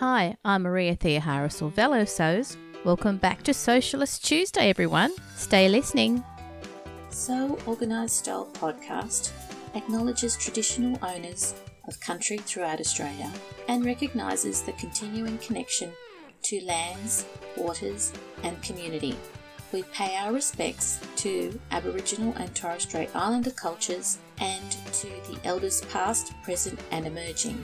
Hi, I'm Maria Theoharis or Velosos. Welcome back to Sewcialist Tuesday, everyone. Stay listening. Sew Organised Style podcast acknowledges traditional owners of country throughout Australia and recognises the continuing connection to lands, waters, and community. We pay our respects to Aboriginal and Torres Strait Islander cultures and to the elders past, present, and emerging.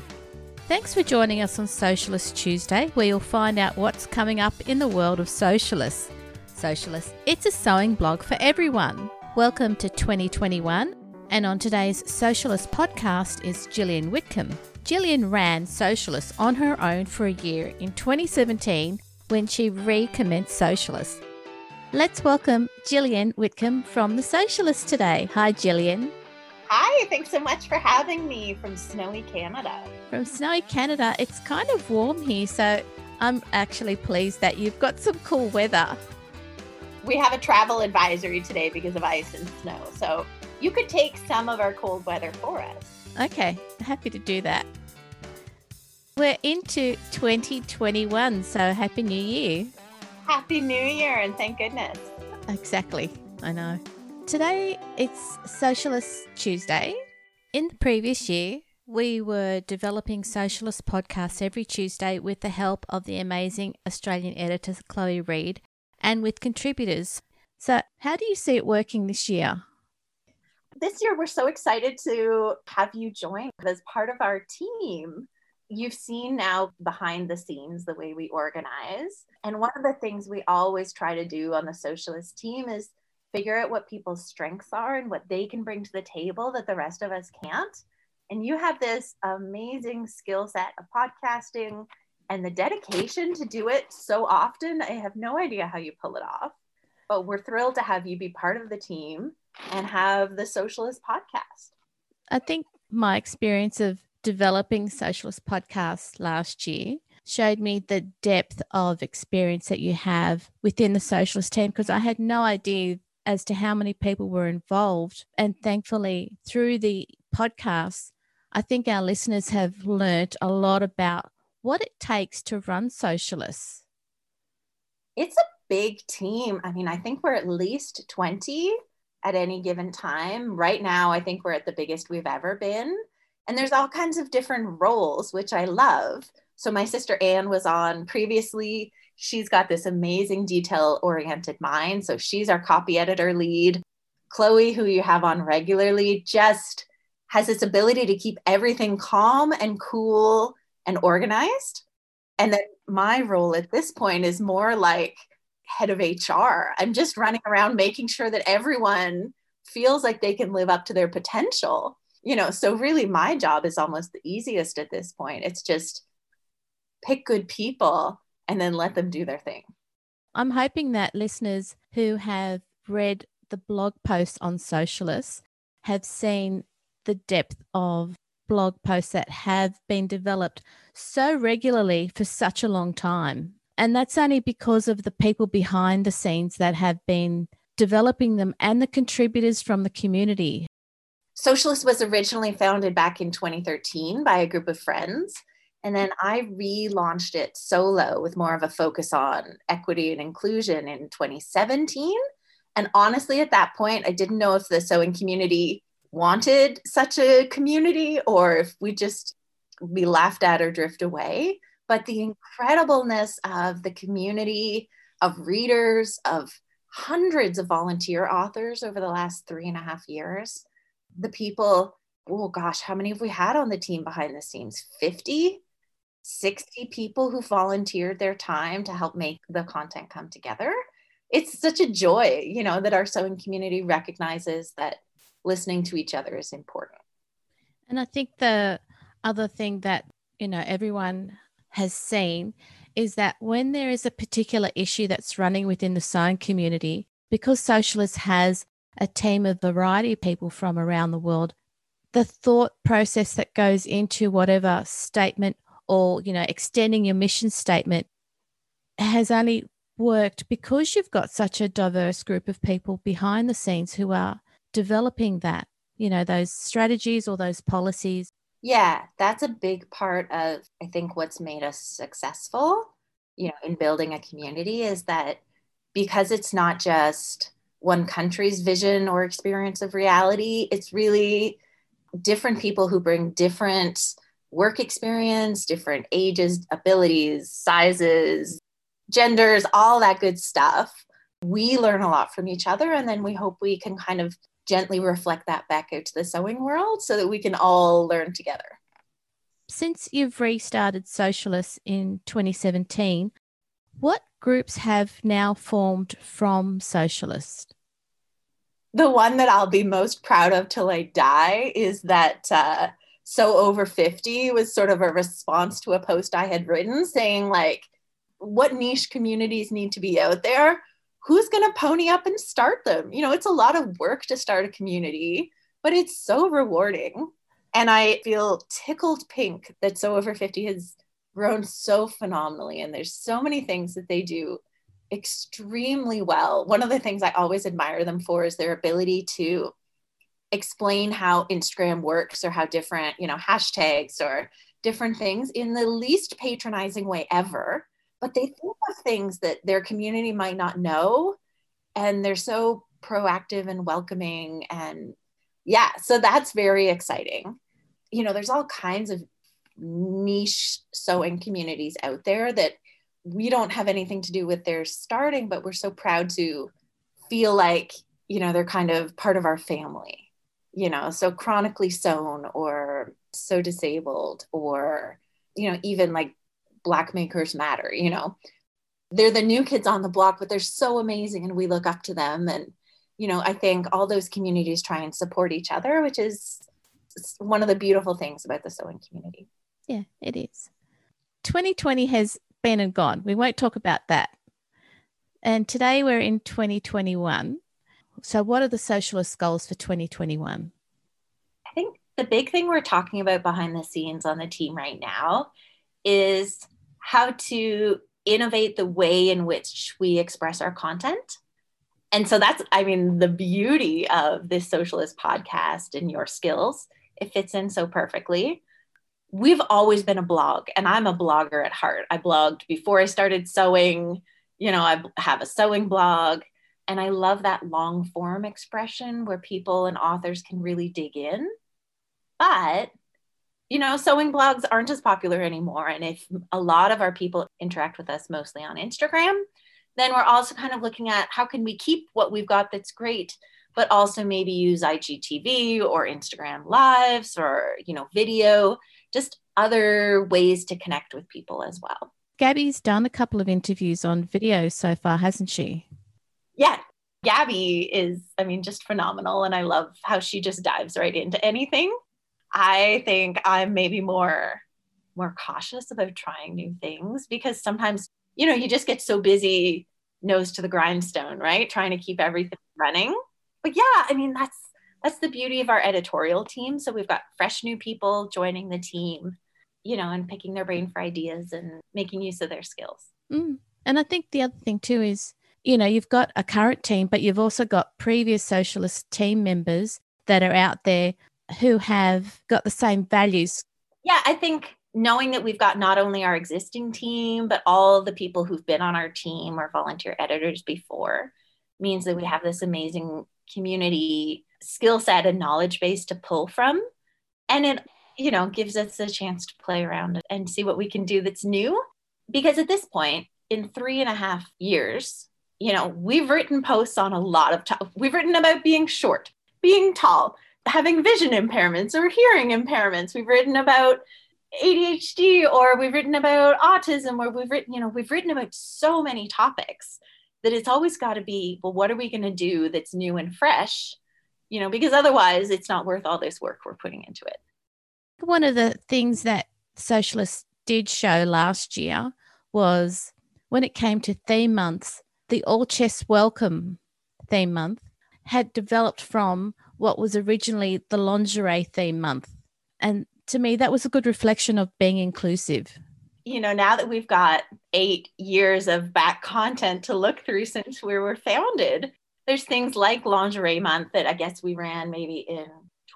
Thanks for joining us on Sewcialist Tuesday, where you'll find out what's coming up in the world of Sewcialists. Sewcialists, it's a sewing blog for everyone. Welcome to 2021, and on today's Sewcialist podcast is Gillian Whitcomb. Gillian ran Sewcialists on her own for a year in 2017 when she recommenced Sewcialists. Let's welcome Gillian Whitcomb from The Sewcialist today. Hi, Gillian. Hi, thanks so much for having me from snowy Canada. From snowy Canada, it's kind of warm here, so I'm actually pleased that you've got some cool weather. We have a travel advisory today because of ice and snow, so you could take some of our cold weather for us. Okay, happy to do that. We're into 2021, so Happy New Year. Happy New Year, and thank goodness. Exactly, I know. Today it's Sewcialist Tuesday. In the previous year, we were developing Sewcialist podcasts every Tuesday with the help of the amazing Australian editor Chloe Reid and with contributors. So, how do you see it working this year? This year, we're so excited to have you join as part of our team. You've seen now behind the scenes the way we organize. And one of the things we always try to do on the Sewcialist team is figure out what people's strengths are and what they can bring to the table that the rest of us can't. And you have this amazing skill set of podcasting and the dedication to do it so often. I have no idea how you pull it off, but we're thrilled to have you be part of the team and have the Sewcialist podcast. I think my experience of developing Sewcialist podcast last year showed me the depth of experience that you have within the Sewcialist team because I had no idea as to how many people were involved. And thankfully, through the podcast, I think our listeners have learnt a lot about what it takes to run Sewcialists. It's a big team. I mean, I think we're at least 20 at any given time. Right now, I think we're at the biggest we've ever been. And there's all kinds of different roles, which I love. So, my sister Anne was on previously she's got this amazing detail oriented mind. So she's our copy editor lead. Chloe, who you have on regularly, just has this ability to keep everything calm and cool and organized. And then my role at this point is more like head of HR. I'm just running around making sure that everyone feels like they can live up to their potential. You know, so really my job is almost the easiest at this point. It's just pick good people and then let them do their thing. I'm hoping that listeners who have read the blog posts on Sewcialists have seen the depth of blog posts that have been developed so regularly for such a long time. And that's only because of the people behind the scenes that have been developing them and the contributors from the community. Sewcialist was originally founded back in 2013 by a group of friends and then I relaunched it solo with more of a focus on equity and inclusion in 2017. And honestly, at that point, I didn't know if the sewing community wanted such a community or if we just be laughed at or drift away. But the incredibleness of the community of readers, of hundreds of volunteer authors over the last three and a half years, the people, oh gosh, how many have we had on the team behind the scenes? 50? 60 people who volunteered their time to help make the content come together. It's such a joy, you know, that our sewing community recognizes that listening to each other is important. And I think the other thing that, you know, everyone has seen is that when there is a particular issue that's running within the sewing community, because Sewcialist has a team of variety of people from around the world, the thought process that goes into whatever statement or you know extending your mission statement has only worked because you've got such a diverse group of people behind the scenes who are developing that you know those strategies or those policies. Yeah, that's a big part of, I think, what's made us successful, you know, in building a community is that because it's not just one country's vision or experience of reality, it's really different people who bring different work experience, different ages, abilities, sizes, genders, all that good stuff. We learn a lot from each other, and then we hope we can kind of gently reflect that back out to the sewing world so that we can all learn together. Since you've restarted Sewcialist in 2017, what groups have now formed from Sewcialist? The one that I'll be most proud of till I die is that uh, Sew Over 50 was sort of a response to a post I had written saying, like, what niche communities need to be out there who's going to pony up and start them? You know, it's a lot of work to start a community, but it's so rewarding. And I feel tickled pink that Sew Over 50 has grown so phenomenally. And there's so many things that they do extremely well. One of the things I always admire them for is their ability to explain how Instagram works or how different, you know, hashtags or different things in the least patronizing way ever but they think of things that their community might not know and they're so proactive and welcoming and yeah so that's very exciting. You know there's all kinds of niche sewing communities out there that we don't have anything to do with their starting but we're so proud to feel like you know they're kind of part of our family you know so chronically sewn or so disabled or you know even like black makers matter you know? They're the new kids on the block but they're so amazing and we look up to them. And you know i think all those communities try and support each other which is one of the beautiful things about the sewing community. Yeah it is. 2020 has been and gone. We won't talk about that. And today we're in 2021 so what are the Sewcialist goals for 2021 i think the big thing we're talking about behind the scenes on the team right now is how to innovate the way in which we express our content. And so that's, I mean, the beauty of this Sewcialist podcast and your skills. It fits in so perfectly. We've always been a blog, and I'm a blogger at heart. I blogged before I started sewing. You know, I have a sewing blog, and I love that long form expression where people and authors can really dig in. But you know, sewing blogs aren't as popular anymore. And if a lot of our people interact with us mostly on Instagram, then we're also kind of looking at how can we keep what we've got that's great, but also maybe use IGTV or Instagram lives or, you know, video, just other ways to connect with people as well. Gabby's done a couple of interviews on video so far, hasn't she? Yeah. Gabby is, I mean, just phenomenal. And I love how she just dives right into anything. I think I'm maybe more more cautious about trying new things because sometimes you know you just get so busy nose to the grindstone right trying to keep everything running but yeah i mean that's that's the beauty of our editorial team so we've got fresh new people joining the team you know and picking their brain for ideas and making use of their skills mm. and i think the other thing too is you know you've got a current team but you've also got previous Sewcialist team members that are out there who have got the same values. Yeah, I think knowing that we've got not only our existing team, but all the people who've been on our team or volunteer editors before means that we have this amazing community skill set and knowledge base to pull from. And it, you know, gives us a chance to play around and see what we can do that's new. Because at this point, in three and a half years, you know, we've written posts on a lot of, t- we've written about being short, being tall, having vision impairments or hearing impairments. We've written about ADHD or we've written about autism or we've written, you know, we've written about so many topics that it's always got to be, well, what are we going to do that's new and fresh? You know, because otherwise it's not worth all this work we're putting into it. One of the things that Sewcialists did show last year was when it came to theme months, the All Chests Welcome theme month had developed from what was originally the lingerie theme month. And to me, that was a good reflection of being inclusive. You know, now that we've got eight years of back content to look through since we were founded, there's things like lingerie month that I guess we ran maybe in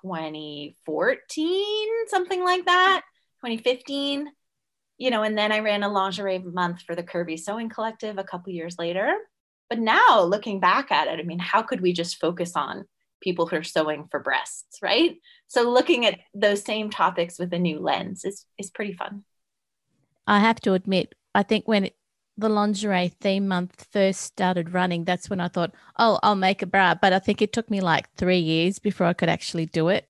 2014, something like that, 2015. You know, and then I ran a lingerie month for the Curvy Sewing Collective a couple years later. But now looking back at it, I mean, how could we just focus on people who are sewing for breasts, right? So looking at those same topics with a new lens is, is pretty fun. I have to admit, I think when it, the lingerie theme month first started running, that's when I thought, oh, I'll make a bra. But I think it took me like three years before I could actually do it.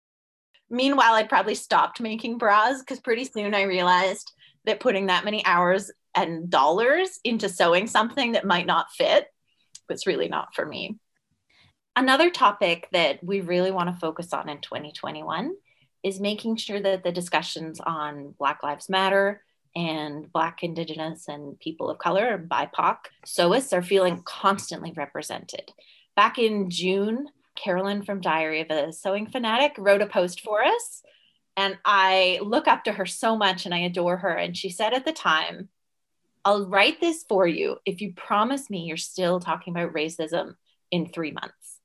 Meanwhile, I probably stopped making bras because pretty soon I realized that putting that many hours and dollars into sewing something that might not fit was really not for me. Another topic that we really want to focus on in 2021 is making sure that the discussions on Black Lives Matter and Black, Indigenous, and people of color, BIPOC sewists are feeling constantly represented. Back in June, Carolyn from Diary of a Sewing Fanatic wrote a post for us. And I look up to her so much and I adore her. And she said at the time, I'll write this for you if you promise me you're still talking about racism in three months.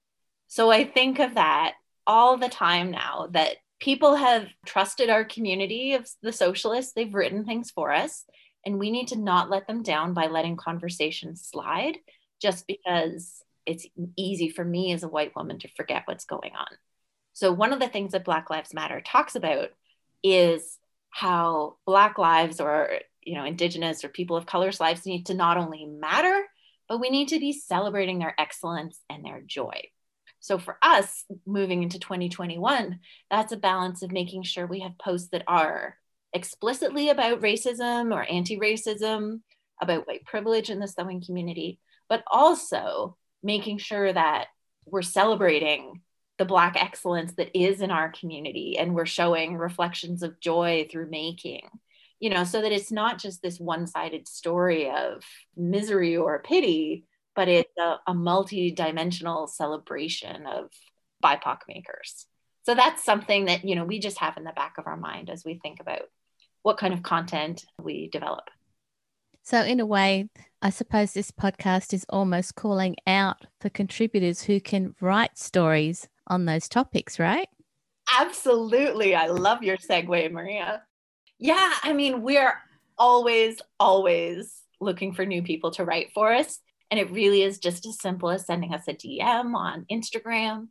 So I think of that all the time now that people have trusted our community of the Sewcialists. They've written things for us, and we need to not let them down by letting conversations slide just because it's easy for me as a white woman to forget what's going on. So, one of the things that Black Lives Matter talks about is how Black lives or you know indigenous or people of color's lives need to not only matter but we need to be celebrating their excellence and their joy. So for us moving into 2021, that's a balance of making sure we have posts that are explicitly about racism or anti racism, about white privilege in the sewing community, but also making sure that we're celebrating the Black excellence that is in our community and we're showing reflections of joy through making. You know, so that it's not just this one sided story of misery or pity, but it's a, a multi-dimensional celebration of BIPOC makers. So that's something that you know we just have in the back of our mind as we think about what kind of content we develop. So in a way, I suppose this podcast is almost calling out for contributors who can write stories on those topics, right? Absolutely. I love your segue, Maria. Yeah, I mean, we're always, always looking for new people to write for us. And it really is just as simple as sending us a DM on Instagram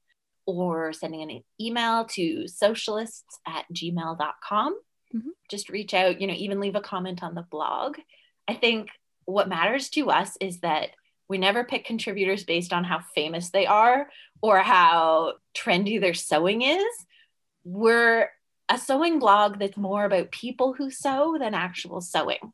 or sending an email to sewcialists at gmail.com. Mm-hmm. Just reach out, you know, even leave a comment on the blog. I think what matters to us is that we never pick contributors based on how famous they are or how trendy their sewing is. We're a sewing blog that's more about people who sew than actual sewing,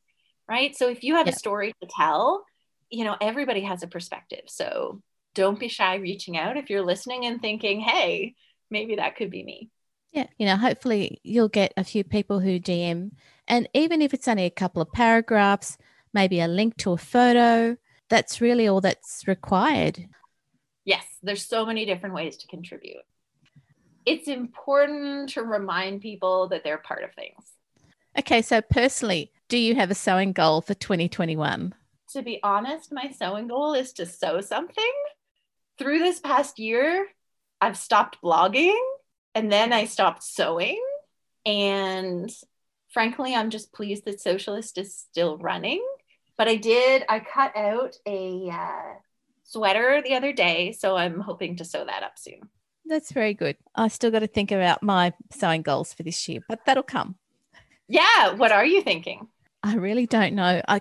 right? So if you have yeah. a story to tell, you know, everybody has a perspective. So don't be shy reaching out if you're listening and thinking, hey, maybe that could be me. Yeah, you know, hopefully you'll get a few people who DM, and even if it's only a couple of paragraphs, maybe a link to a photo, that's really all that's required. Yes, there's so many different ways to contribute. It's important to remind people that they're part of things. Okay, so personally, do you have a sewing goal for 2021? to be honest, my sewing goal is to sew something. Through this past year, I've stopped blogging and then I stopped sewing. And frankly, I'm just pleased that Sewcialist is still running. But I did, I cut out a uh, sweater the other day. So I'm hoping to sew that up soon. That's very good. I still got to think about my sewing goals for this year, but that'll come. Yeah. What are you thinking? I really don't know. I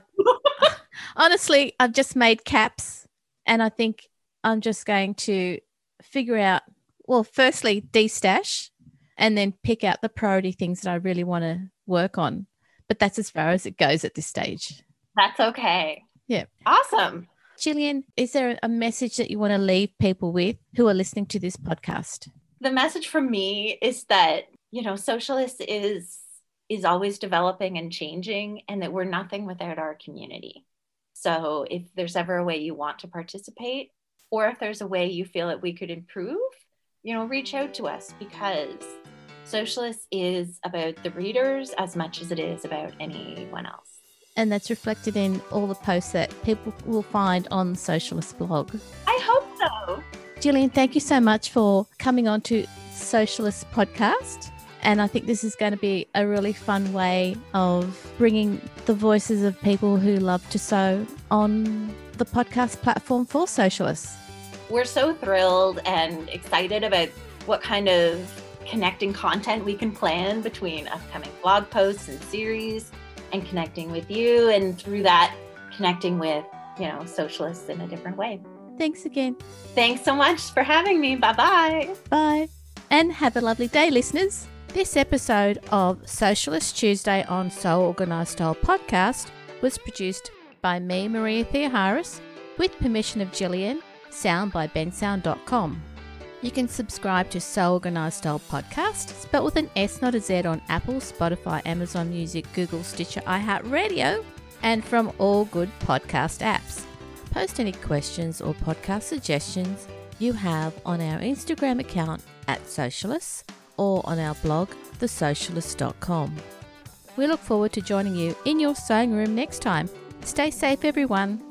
honestly, I've just made caps and I think I'm just going to figure out, well, firstly, destash and then pick out the priority things that I really want to work on. But that's as far as it goes at this stage. That's okay. Yeah. Awesome. Gillian, is there a message that you want to leave people with who are listening to this podcast? The message from me is that, you know, Sewcialist is is always developing and changing and that we're nothing without our community. So if there's ever a way you want to participate, or if there's a way you feel that we could improve, you know, reach out to us because Sewcialist is about the readers as much as it is about anyone else. And that's reflected in all the posts that people will find on Sewcialist blog. I hope so. Gillian, thank you so much for coming on to Sewcialist podcast. And I think this is going to be a really fun way of bringing the voices of people who love to sew on the podcast platform for Sewcialists. We're so thrilled and excited about what kind of connecting content we can plan between upcoming blog posts and series and connecting with you and through that connecting with you know Sewcialists in a different way. Thanks again. Thanks so much for having me. Bye bye. Bye and have a lovely day listeners. This episode of sewcialist tuesday on sew organized style podcast was produced by me maria theoharis with permission of gillian sound by bensound.com you can subscribe to Sew Organized Style Podcast, spelled with an S, not a Z, on Apple, Spotify, Amazon Music, Google, Stitcher, iHeartRadio, and from all good podcast apps. Post any questions or podcast suggestions you have on our Instagram account at Sewcialists or on our blog, thesewcialist.com. We look forward to joining you in your sewing room next time. Stay safe, everyone.